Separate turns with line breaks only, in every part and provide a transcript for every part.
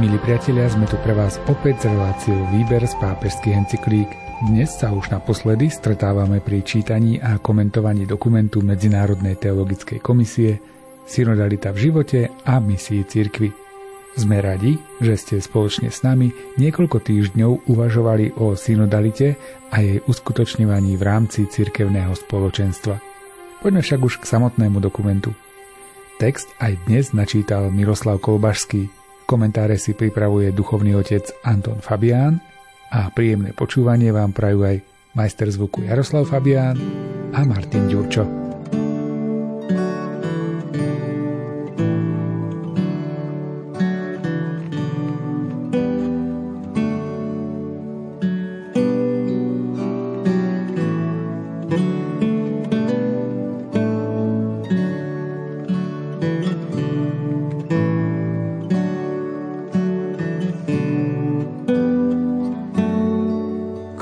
Milí priatelia, sme tu pre vás opäť s reláciou Výber z pápežských encyklík. Dnes sa už naposledy stretávame pri čítaní a komentovaní dokumentu Medzinárodnej teologickej komisie Synodalita v živote a misii cirkvy. Sme radi, že ste spoločne s nami niekoľko týždňov uvažovali o synodalite a jej uskutočňovaní v rámci cirkevného spoločenstva. Poďme však už k samotnému dokumentu. Text aj dnes načítal Miroslav Kolbašský – Komentáre si pripravuje duchovný otec Anton Fabián a príjemné počúvanie vám prajú aj majster zvuku Jaroslav Fabián a Martin Ďurčo.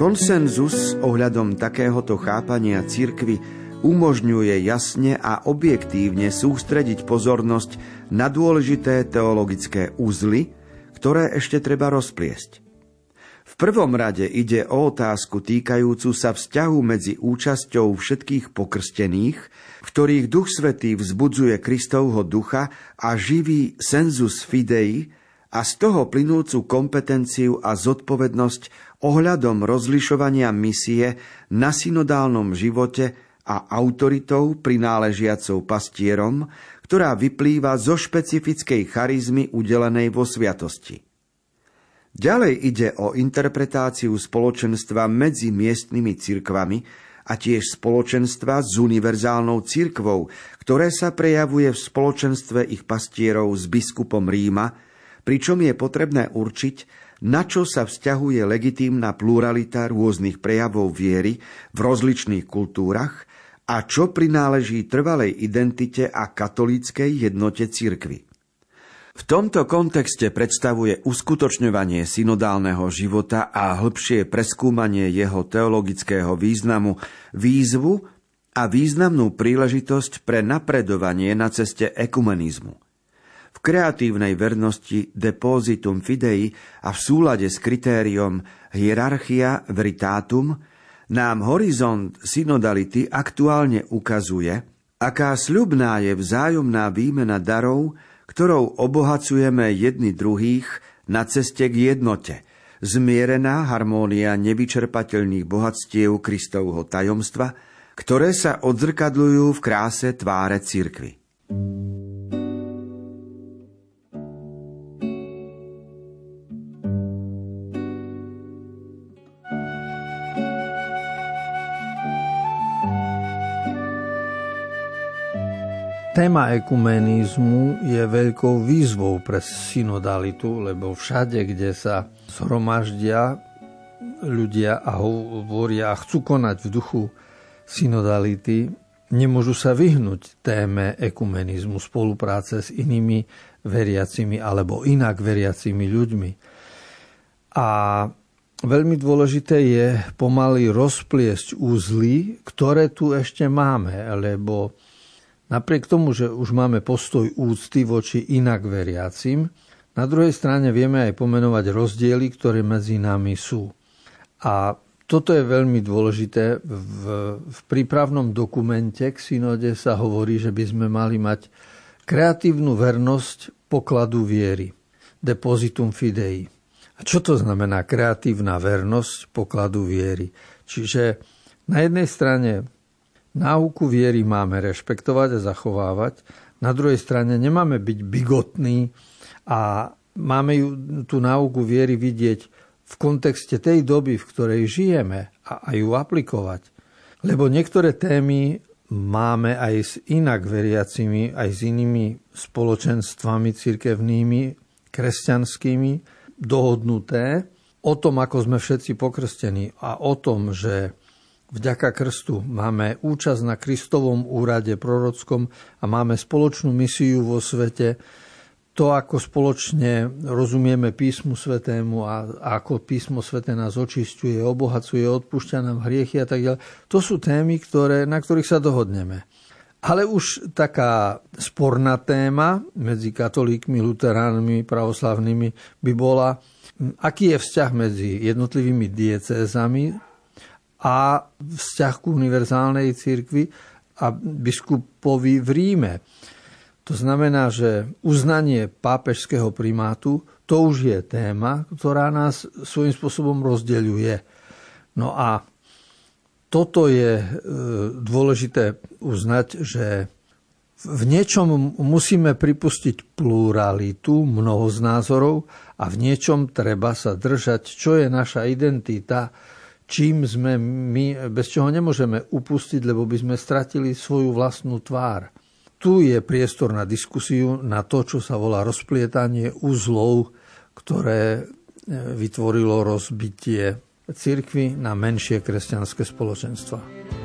Konsenzus ohľadom takéhoto chápania cirkvy umožňuje jasne a objektívne sústrediť pozornosť na dôležité teologické úzly, ktoré ešte treba rozpliesť. V prvom rade ide o otázku týkajúcu sa vzťahu medzi účasťou všetkých pokrstených, v ktorých Duch Svetý vzbudzuje Kristovho ducha a živý sensus fidei a z toho plynúcu kompetenciu a zodpovednosť ohľadom rozlišovania misie na synodálnom živote a autoritou prináležiacou pastierom, ktorá vyplýva zo špecifickej charizmy udelenej vo sviatosti. Ďalej ide o interpretáciu spoločenstva medzi miestnymi cirkvami a tiež spoločenstva s univerzálnou cirkvou, ktoré sa prejavuje v spoločenstve ich pastierov s biskupom Ríma, pričom je potrebné určiť, na čo sa vzťahuje legitímna pluralita rôznych prejavov viery v rozličných kultúrach a čo prináleží trvalej identite a katolíckej jednote cirkvy. V tomto kontexte predstavuje uskutočňovanie synodálneho života a hĺbšie preskúmanie jeho teologického významu výzvu a významnú príležitosť pre napredovanie na ceste ekumenizmu – v kreatívnej vernosti depositum fidei a v súlade s kritériom hierarchia veritatum nám horizont synodality aktuálne ukazuje, aká sľubná je vzájomná výmena darov, ktorou obohacujeme jedni druhých na ceste k jednote, zmierená harmónia nevyčerpateľných bohatstiev Kristovho tajomstva, ktoré sa odzrkadľujú v kráse tváre cirkvy.
Téma ekumenizmu je veľkou výzvou pre synodalitu, lebo všade, kde sa zhromaždia ľudia a hovoria a chcú konať v duchu synodality, nemôžu sa vyhnúť téme ekumenizmu, spolupráce s inými veriacimi alebo inak veriacimi ľuďmi. A veľmi dôležité je pomaly rozpliesť úzly, ktoré tu ešte máme, lebo Napriek tomu, že už máme postoj úcty voči inak veriacim, na druhej strane vieme aj pomenovať rozdiely, ktoré medzi nami sú. A toto je veľmi dôležité. V, v prípravnom dokumente k synode sa hovorí, že by sme mali mať kreatívnu vernosť pokladu viery. Depositum fidei. A čo to znamená kreatívna vernosť pokladu viery? Čiže na jednej strane Náuku viery máme rešpektovať a zachovávať, na druhej strane nemáme byť bigotní a máme ju, tú náuku viery vidieť v kontexte tej doby, v ktorej žijeme a, a ju aplikovať. Lebo niektoré témy máme aj s inak veriacimi, aj s inými spoločenstvami cirkevnými, kresťanskými, dohodnuté o tom, ako sme všetci pokrstení a o tom, že Vďaka krstu máme účasť na Kristovom úrade prorockom a máme spoločnú misiu vo svete. To, ako spoločne rozumieme písmu svetému a ako písmo sveté nás očistuje, obohacuje, odpúšťa nám hriechy a tak ďalej, to sú témy, ktoré, na ktorých sa dohodneme. Ale už taká sporná téma medzi katolíkmi, luteránmi, pravoslavnými by bola, aký je vzťah medzi jednotlivými diecézami a vzťah k univerzálnej cirkvi a biskupovi v Ríme. To znamená, že uznanie pápežského primátu to už je téma, ktorá nás svojím spôsobom rozdeľuje. No a toto je e, dôležité uznať, že v niečom musíme pripustiť pluralitu, mnoho z názorov a v niečom treba sa držať, čo je naša identita, čím sme my, bez čoho nemôžeme upustiť, lebo by sme stratili svoju vlastnú tvár. Tu je priestor na diskusiu, na to, čo sa volá rozplietanie uzlov, ktoré e, vytvorilo rozbitie cirkvy na menšie kresťanské spoločenstva.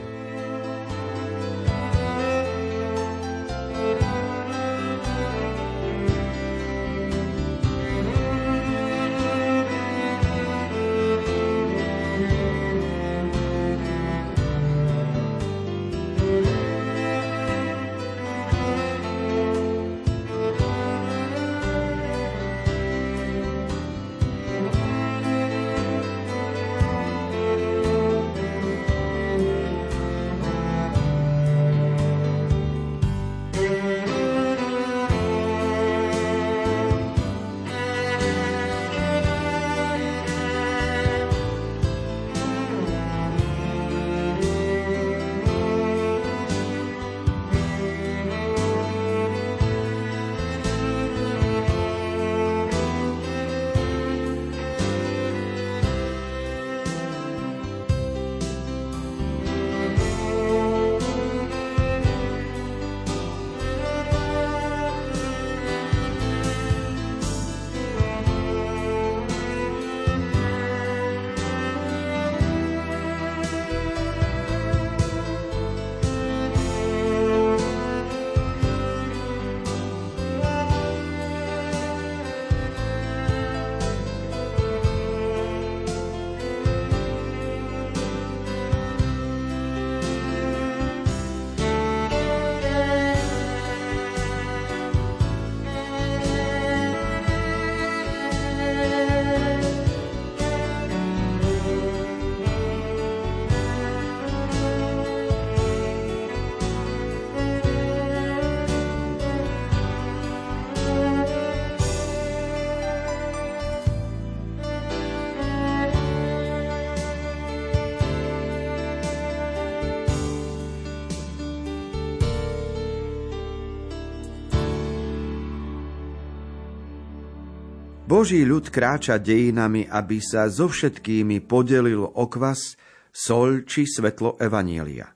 Boží ľud kráča dejinami, aby sa so všetkými podelil o kvas, sol či svetlo Evanielia.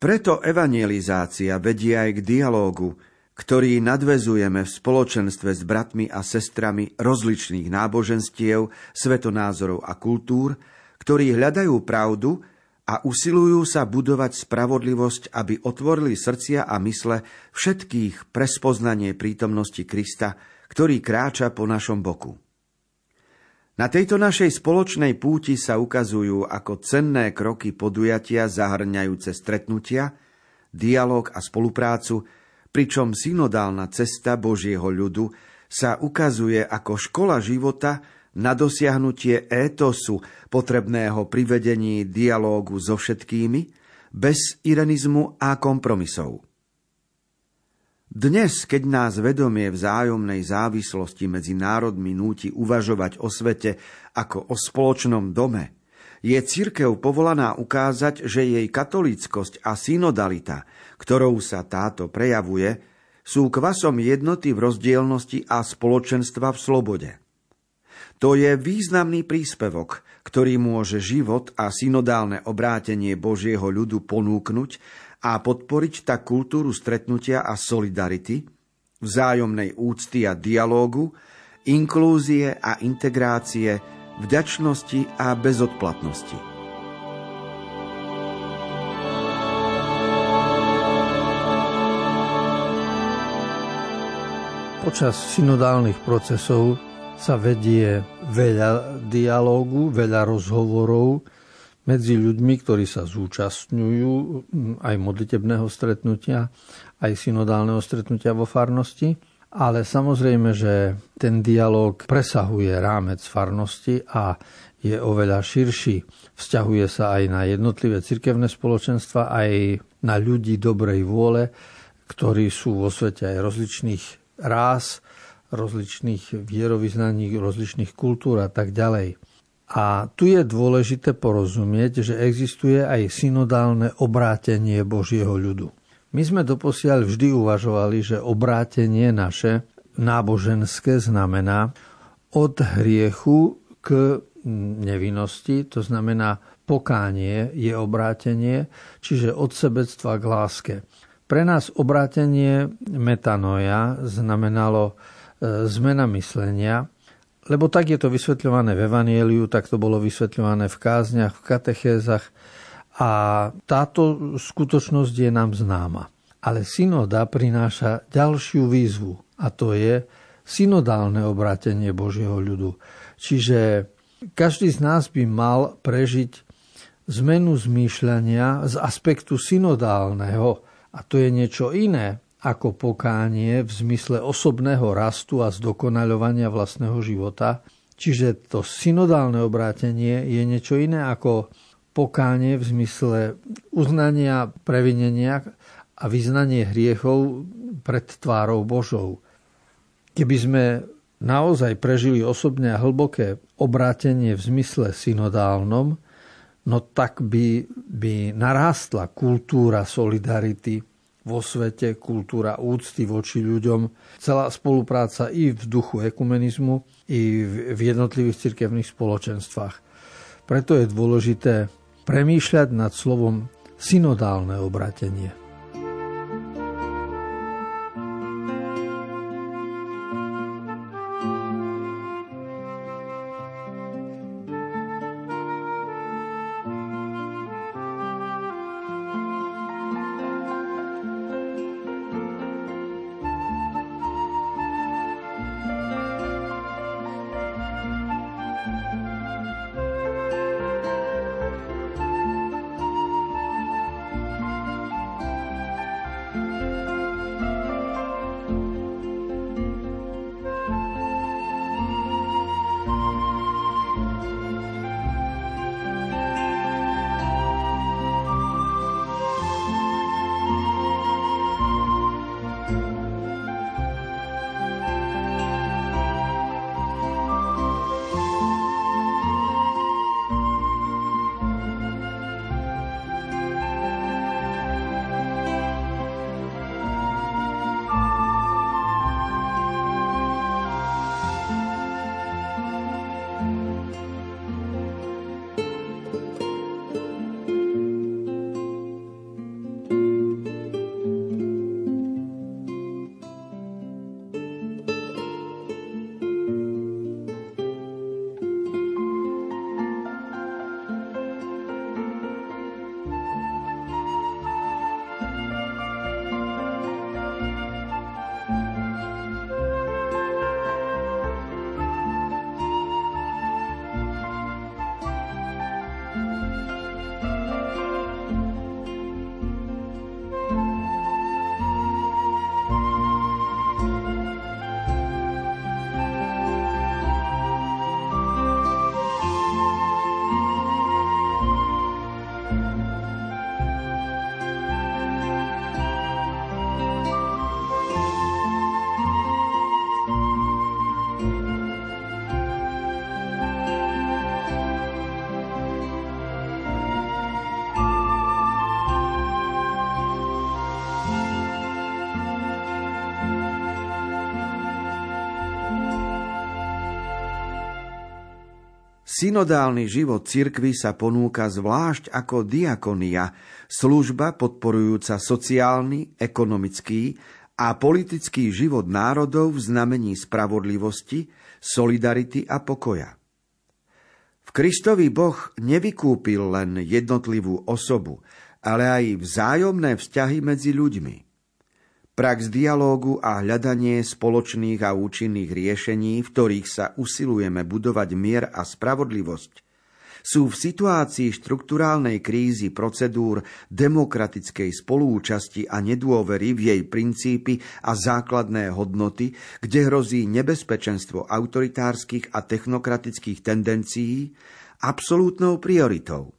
Preto evangelizácia vedie aj k dialógu, ktorý nadvezujeme v spoločenstve s bratmi a sestrami rozličných náboženstiev, svetonázorov a kultúr, ktorí hľadajú pravdu a usilujú sa budovať spravodlivosť, aby otvorili srdcia a mysle všetkých pre spoznanie prítomnosti Krista, ktorý kráča po našom boku. Na tejto našej spoločnej púti sa ukazujú ako cenné kroky podujatia zahrňajúce stretnutia, dialog a spoluprácu, pričom synodálna cesta Božieho ľudu sa ukazuje ako škola života na dosiahnutie étosu potrebného pri vedení dialógu so všetkými, bez irenizmu a kompromisov. Dnes, keď nás vedomie vzájomnej závislosti medzi národmi núti uvažovať o svete ako o spoločnom dome, je církev povolaná ukázať, že jej katolíckosť a synodalita, ktorou sa táto prejavuje, sú kvasom jednoty v rozdielnosti a spoločenstva v slobode. To je významný príspevok, ktorý môže život a synodálne obrátenie Božieho ľudu ponúknuť a podporiť tak kultúru stretnutia a solidarity, vzájomnej úcty a dialógu, inklúzie a integrácie, vďačnosti a bezodplatnosti.
Počas synodálnych procesov sa vedie veľa dialógu, veľa rozhovorov medzi ľuďmi, ktorí sa zúčastňujú aj modlitebného stretnutia, aj synodálneho stretnutia vo farnosti. Ale samozrejme, že ten dialog presahuje rámec farnosti a je oveľa širší. Vzťahuje sa aj na jednotlivé cirkevné spoločenstva, aj na ľudí dobrej vôle, ktorí sú vo svete aj rozličných rás, rozličných vierovýznaní, rozličných kultúr a tak ďalej. A tu je dôležité porozumieť, že existuje aj synodálne obrátenie Božieho ľudu. My sme doposiaľ vždy uvažovali, že obrátenie naše náboženské znamená od hriechu k nevinnosti, to znamená pokánie je obrátenie, čiže od sebectva k láske. Pre nás obrátenie metanoja znamenalo e, zmena myslenia, lebo tak je to vysvetľované v Evanieliu, tak to bolo vysvetľované v kázniach, v katechézach a táto skutočnosť je nám známa. Ale synoda prináša ďalšiu výzvu a to je synodálne obrátenie Božieho ľudu. Čiže každý z nás by mal prežiť zmenu zmýšľania z aspektu synodálneho, a to je niečo iné ako pokánie v zmysle osobného rastu a zdokonaľovania vlastného života. Čiže to synodálne obrátenie je niečo iné ako pokánie v zmysle uznania previnenia a vyznanie hriechov pred tvárou Božou. Keby sme naozaj prežili osobné a hlboké obrátenie v zmysle synodálnom, no tak by, by narástla kultúra solidarity vo svete, kultúra úcty voči ľuďom, celá spolupráca i v duchu ekumenizmu, i v jednotlivých cirkevných spoločenstvách. Preto je dôležité premýšľať nad slovom synodálne obratenie.
Synodálny život cirkvy sa ponúka zvlášť ako diakonia, služba podporujúca sociálny, ekonomický a politický život národov v znamení spravodlivosti, solidarity a pokoja. V Kristovi Boh nevykúpil len jednotlivú osobu, ale aj vzájomné vzťahy medzi ľuďmi. Prax dialógu a hľadanie spoločných a účinných riešení, v ktorých sa usilujeme budovať mier a spravodlivosť, sú v situácii štruktúrálnej krízy procedúr demokratickej spolúčasti a nedôvery v jej princípy a základné hodnoty, kde hrozí nebezpečenstvo autoritárskych a technokratických tendencií, absolútnou prioritou.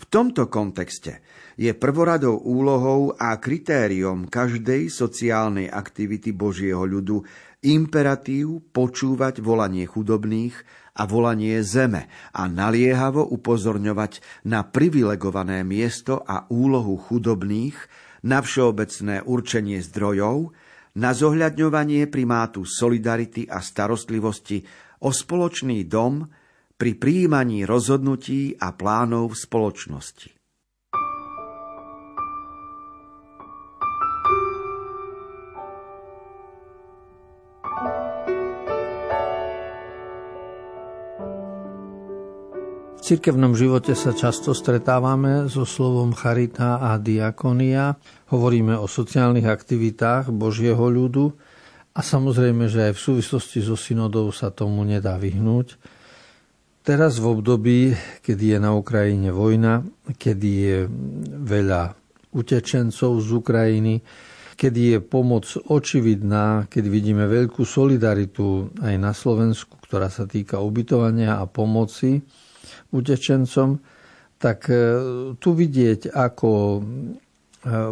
V tomto kontexte je prvoradou úlohou a kritériom každej sociálnej aktivity Božieho ľudu imperatív počúvať volanie chudobných a volanie zeme a naliehavo upozorňovať na privilegované miesto a úlohu chudobných, na všeobecné určenie zdrojov, na zohľadňovanie primátu solidarity a starostlivosti o spoločný dom, pri príjmaní rozhodnutí a plánov v spoločnosti.
V cirkevnom živote sa často stretávame so slovom charita a diakonia. Hovoríme o sociálnych aktivitách Božieho ľudu a samozrejme, že aj v súvislosti so synodou sa tomu nedá vyhnúť. Teraz v období, kedy je na Ukrajine vojna, kedy je veľa utečencov z Ukrajiny, kedy je pomoc očividná, keď vidíme veľkú solidaritu aj na Slovensku, ktorá sa týka ubytovania a pomoci utečencom, tak e, tu vidieť, ako e,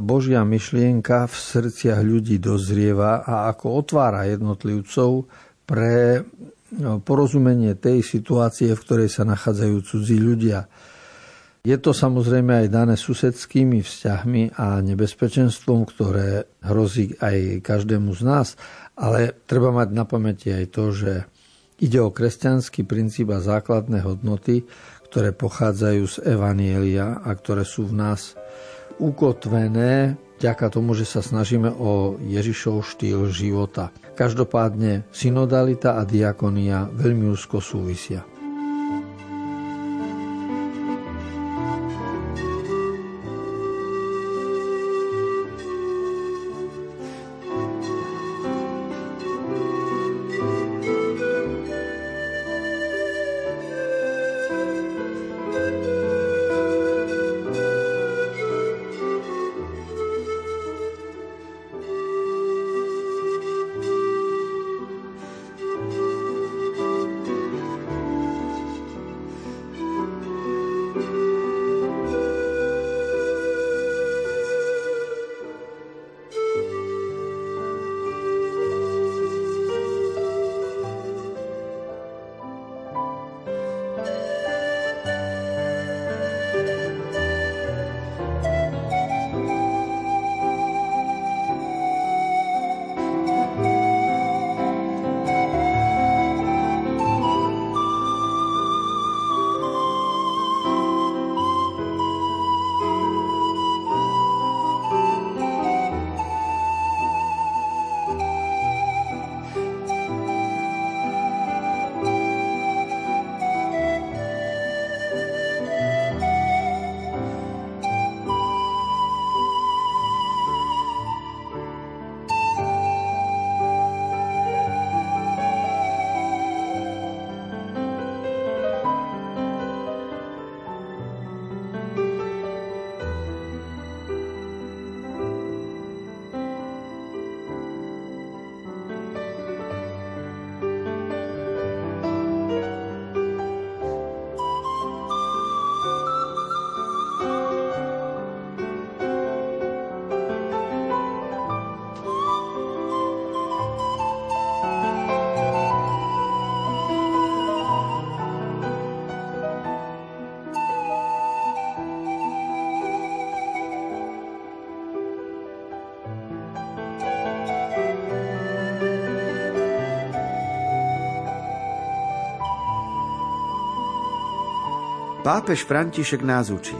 Božia myšlienka v srdciach ľudí dozrieva a ako otvára jednotlivcov pre porozumenie tej situácie, v ktorej sa nachádzajú cudzí ľudia. Je to samozrejme aj dané susedskými vzťahmi a nebezpečenstvom, ktoré hrozí aj každému z nás, ale treba mať na pamäti aj to, že ide o kresťanský princíp a základné hodnoty, ktoré pochádzajú z Evanielia a ktoré sú v nás ukotvené vďaka tomu, že sa snažíme o Ježišov štýl života. Každopádne synodalita a diakonia veľmi úzko súvisia.
Pápež František nás učí.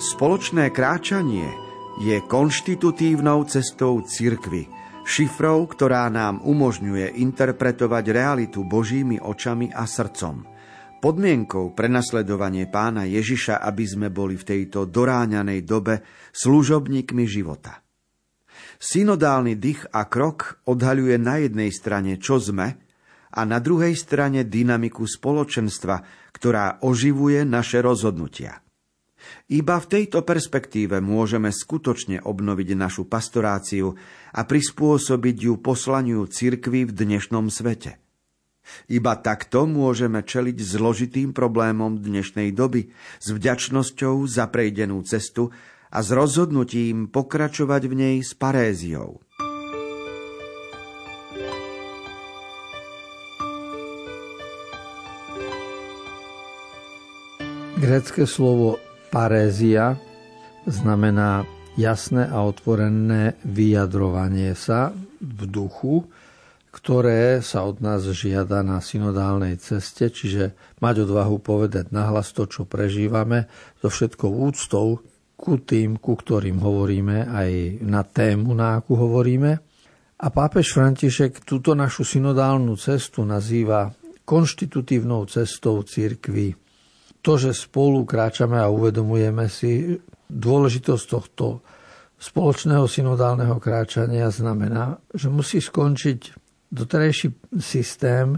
Spoločné kráčanie je konštitutívnou cestou cirkvy, šifrou, ktorá nám umožňuje interpretovať realitu Božími očami a srdcom. Podmienkou pre nasledovanie pána Ježiša, aby sme boli v tejto doráňanej dobe služobníkmi života. Synodálny dých a krok odhaľuje na jednej strane, čo sme, a na druhej strane dynamiku spoločenstva, ktorá oživuje naše rozhodnutia. Iba v tejto perspektíve môžeme skutočne obnoviť našu pastoráciu a prispôsobiť ju poslaniu cirkvi v dnešnom svete. Iba takto môžeme čeliť zložitým problémom dnešnej doby s vďačnosťou za prejdenú cestu a s rozhodnutím pokračovať v nej s paréziou.
Grécké slovo parézia znamená jasné a otvorené vyjadrovanie sa v duchu, ktoré sa od nás žiada na synodálnej ceste, čiže mať odvahu povedať nahlas to, čo prežívame, so všetkou úctou ku tým, ku ktorým hovoríme, aj na tému, na akú hovoríme. A pápež František túto našu synodálnu cestu nazýva konštitutívnou cestou církvy to, že spolu kráčame a uvedomujeme si dôležitosť tohto spoločného synodálneho kráčania znamená, že musí skončiť doterajší systém,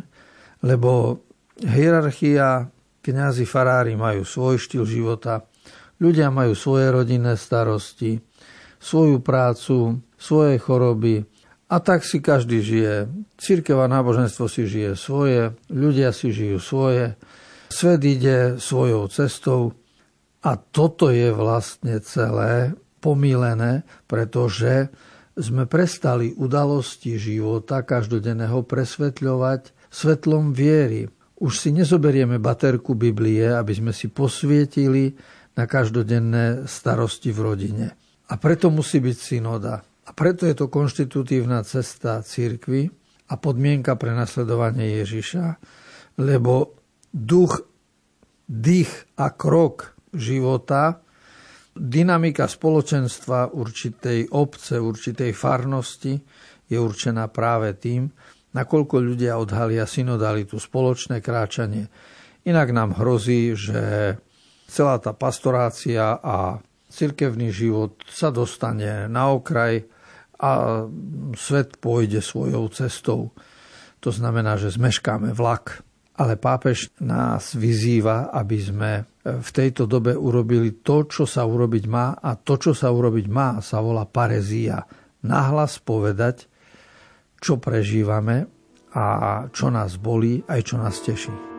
lebo hierarchia, kňazi, farári majú svoj štýl života, ľudia majú svoje rodinné starosti, svoju prácu, svoje choroby a tak si každý žije. Církev a náboženstvo si žije svoje, ľudia si žijú svoje Svet ide svojou cestou a toto je vlastne celé pomílené, pretože sme prestali udalosti života každodenného presvetľovať svetlom viery. Už si nezoberieme baterku Biblie, aby sme si posvietili na každodenné starosti v rodine. A preto musí byť synoda. A preto je to konštitutívna cesta církvy a podmienka pre nasledovanie Ježiša, lebo duch, dých a krok života, dynamika spoločenstva určitej obce, určitej farnosti je určená práve tým, nakoľko ľudia odhalia synodalitu, spoločné kráčanie. Inak nám hrozí, že celá tá pastorácia a cirkevný život sa dostane na okraj a svet pôjde svojou cestou. To znamená, že zmeškáme vlak. Ale pápež nás vyzýva, aby sme v tejto dobe urobili to, čo sa urobiť má a to, čo sa urobiť má, sa volá parezia. Nahlas povedať, čo prežívame a čo nás bolí, aj čo nás teší.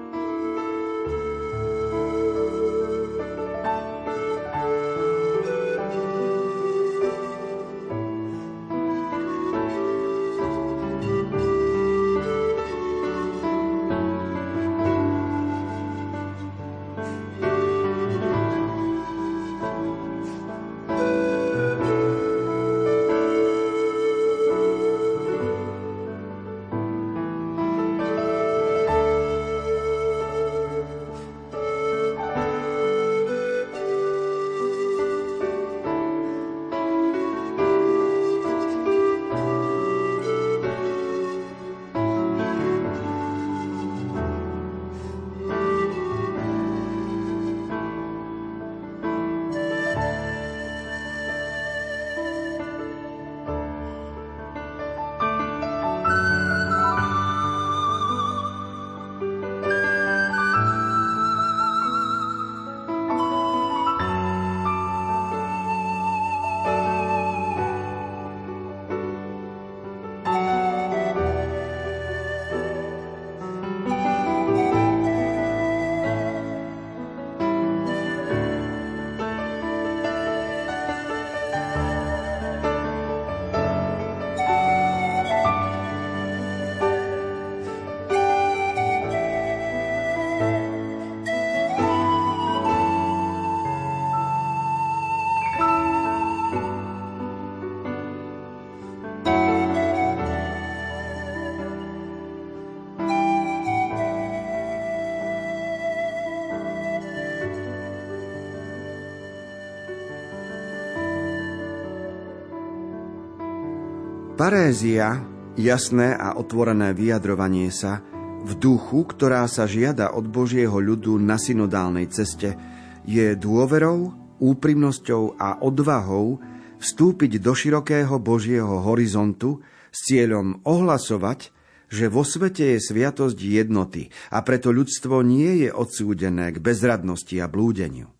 Parézia, jasné a otvorené vyjadrovanie sa, v duchu, ktorá sa žiada od Božieho ľudu na synodálnej ceste, je dôverou, úprimnosťou a odvahou vstúpiť do širokého Božieho horizontu s cieľom ohlasovať, že vo svete je sviatosť jednoty a preto ľudstvo nie je odsúdené k bezradnosti a blúdeniu.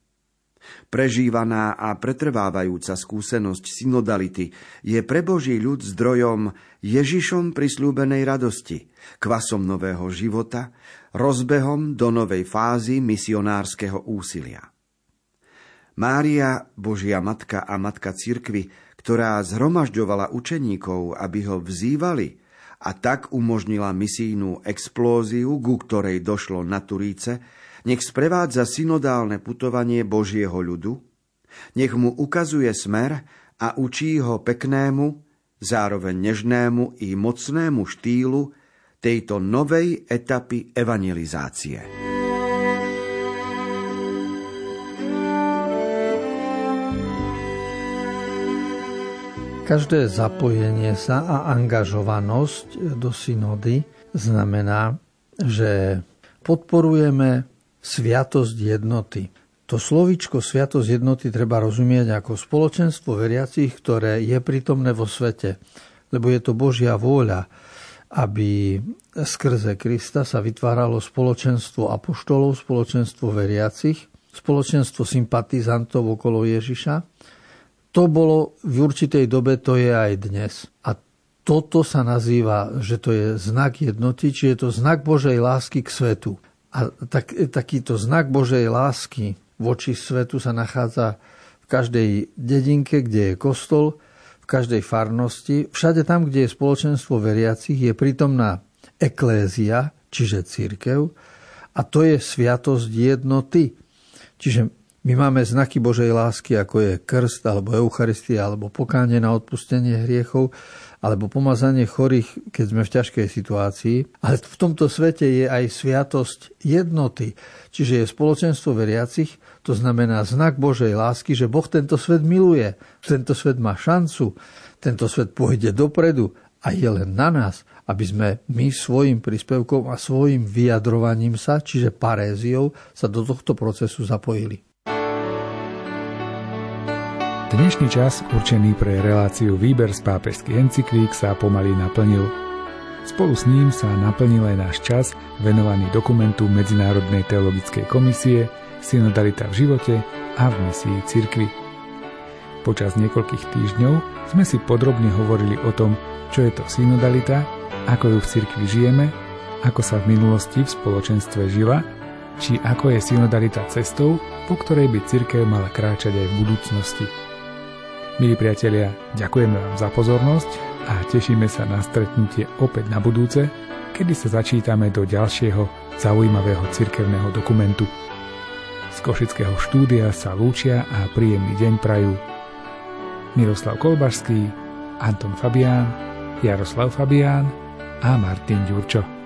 Prežívaná a pretrvávajúca skúsenosť synodality je pre Boží ľud zdrojom Ježišom prislúbenej radosti, kvasom nového života, rozbehom do novej fázy misionárskeho úsilia. Mária, Božia matka a matka cirkvy, ktorá zhromažďovala učeníkov, aby ho vzývali a tak umožnila misijnú explóziu, ku ktorej došlo na Turíce, nech sprevádza synodálne putovanie Božieho ľudu, nech mu ukazuje smer a učí ho peknému, zároveň nežnému i mocnému štýlu tejto novej etapy evangelizácie.
Každé zapojenie sa a angažovanosť do synody znamená, že podporujeme sviatosť jednoty. To slovičko sviatosť jednoty treba rozumieť ako spoločenstvo veriacich, ktoré je prítomné vo svete. Lebo je to Božia vôľa, aby skrze Krista sa vytváralo spoločenstvo apoštolov, spoločenstvo veriacich, spoločenstvo sympatizantov okolo Ježiša to bolo v určitej dobe, to je aj dnes. A toto sa nazýva, že to je znak jednoty, či je to znak Božej lásky k svetu. A tak, takýto znak Božej lásky voči svetu sa nachádza v každej dedinke, kde je kostol, v každej farnosti. Všade tam, kde je spoločenstvo veriacich, je prítomná eklézia, čiže církev, a to je sviatosť jednoty. Čiže my máme znaky Božej lásky, ako je krst, alebo Eucharistia, alebo pokánie na odpustenie hriechov, alebo pomazanie chorých, keď sme v ťažkej situácii. Ale v tomto svete je aj sviatosť jednoty, čiže je spoločenstvo veriacich, to znamená znak Božej lásky, že Boh tento svet miluje, tento svet má šancu, tento svet pôjde dopredu a je len na nás, aby sme my svojim príspevkom a svojim vyjadrovaním sa, čiže paréziou, sa do tohto procesu zapojili.
Dnešný čas, určený pre reláciu Výber z pápežských encyklík, sa pomaly naplnil. Spolu s ním sa naplnil aj náš čas, venovaný dokumentu Medzinárodnej teologickej komisie Synodalita v živote a v misii cirkvi. Počas niekoľkých týždňov sme si podrobne hovorili o tom, čo je to synodalita, ako ju v cirkvi žijeme, ako sa v minulosti v spoločenstve žila, či ako je synodalita cestou, po ktorej by cirkev mala kráčať aj v budúcnosti. Milí priatelia, ďakujeme vám za pozornosť a tešíme sa na stretnutie opäť na budúce, kedy sa začítame do ďalšieho zaujímavého cirkevného dokumentu. Z Košického štúdia sa lúčia a príjemný deň prajú Miroslav Kolbašský, Anton Fabián, Jaroslav Fabián a Martin Ďurčo.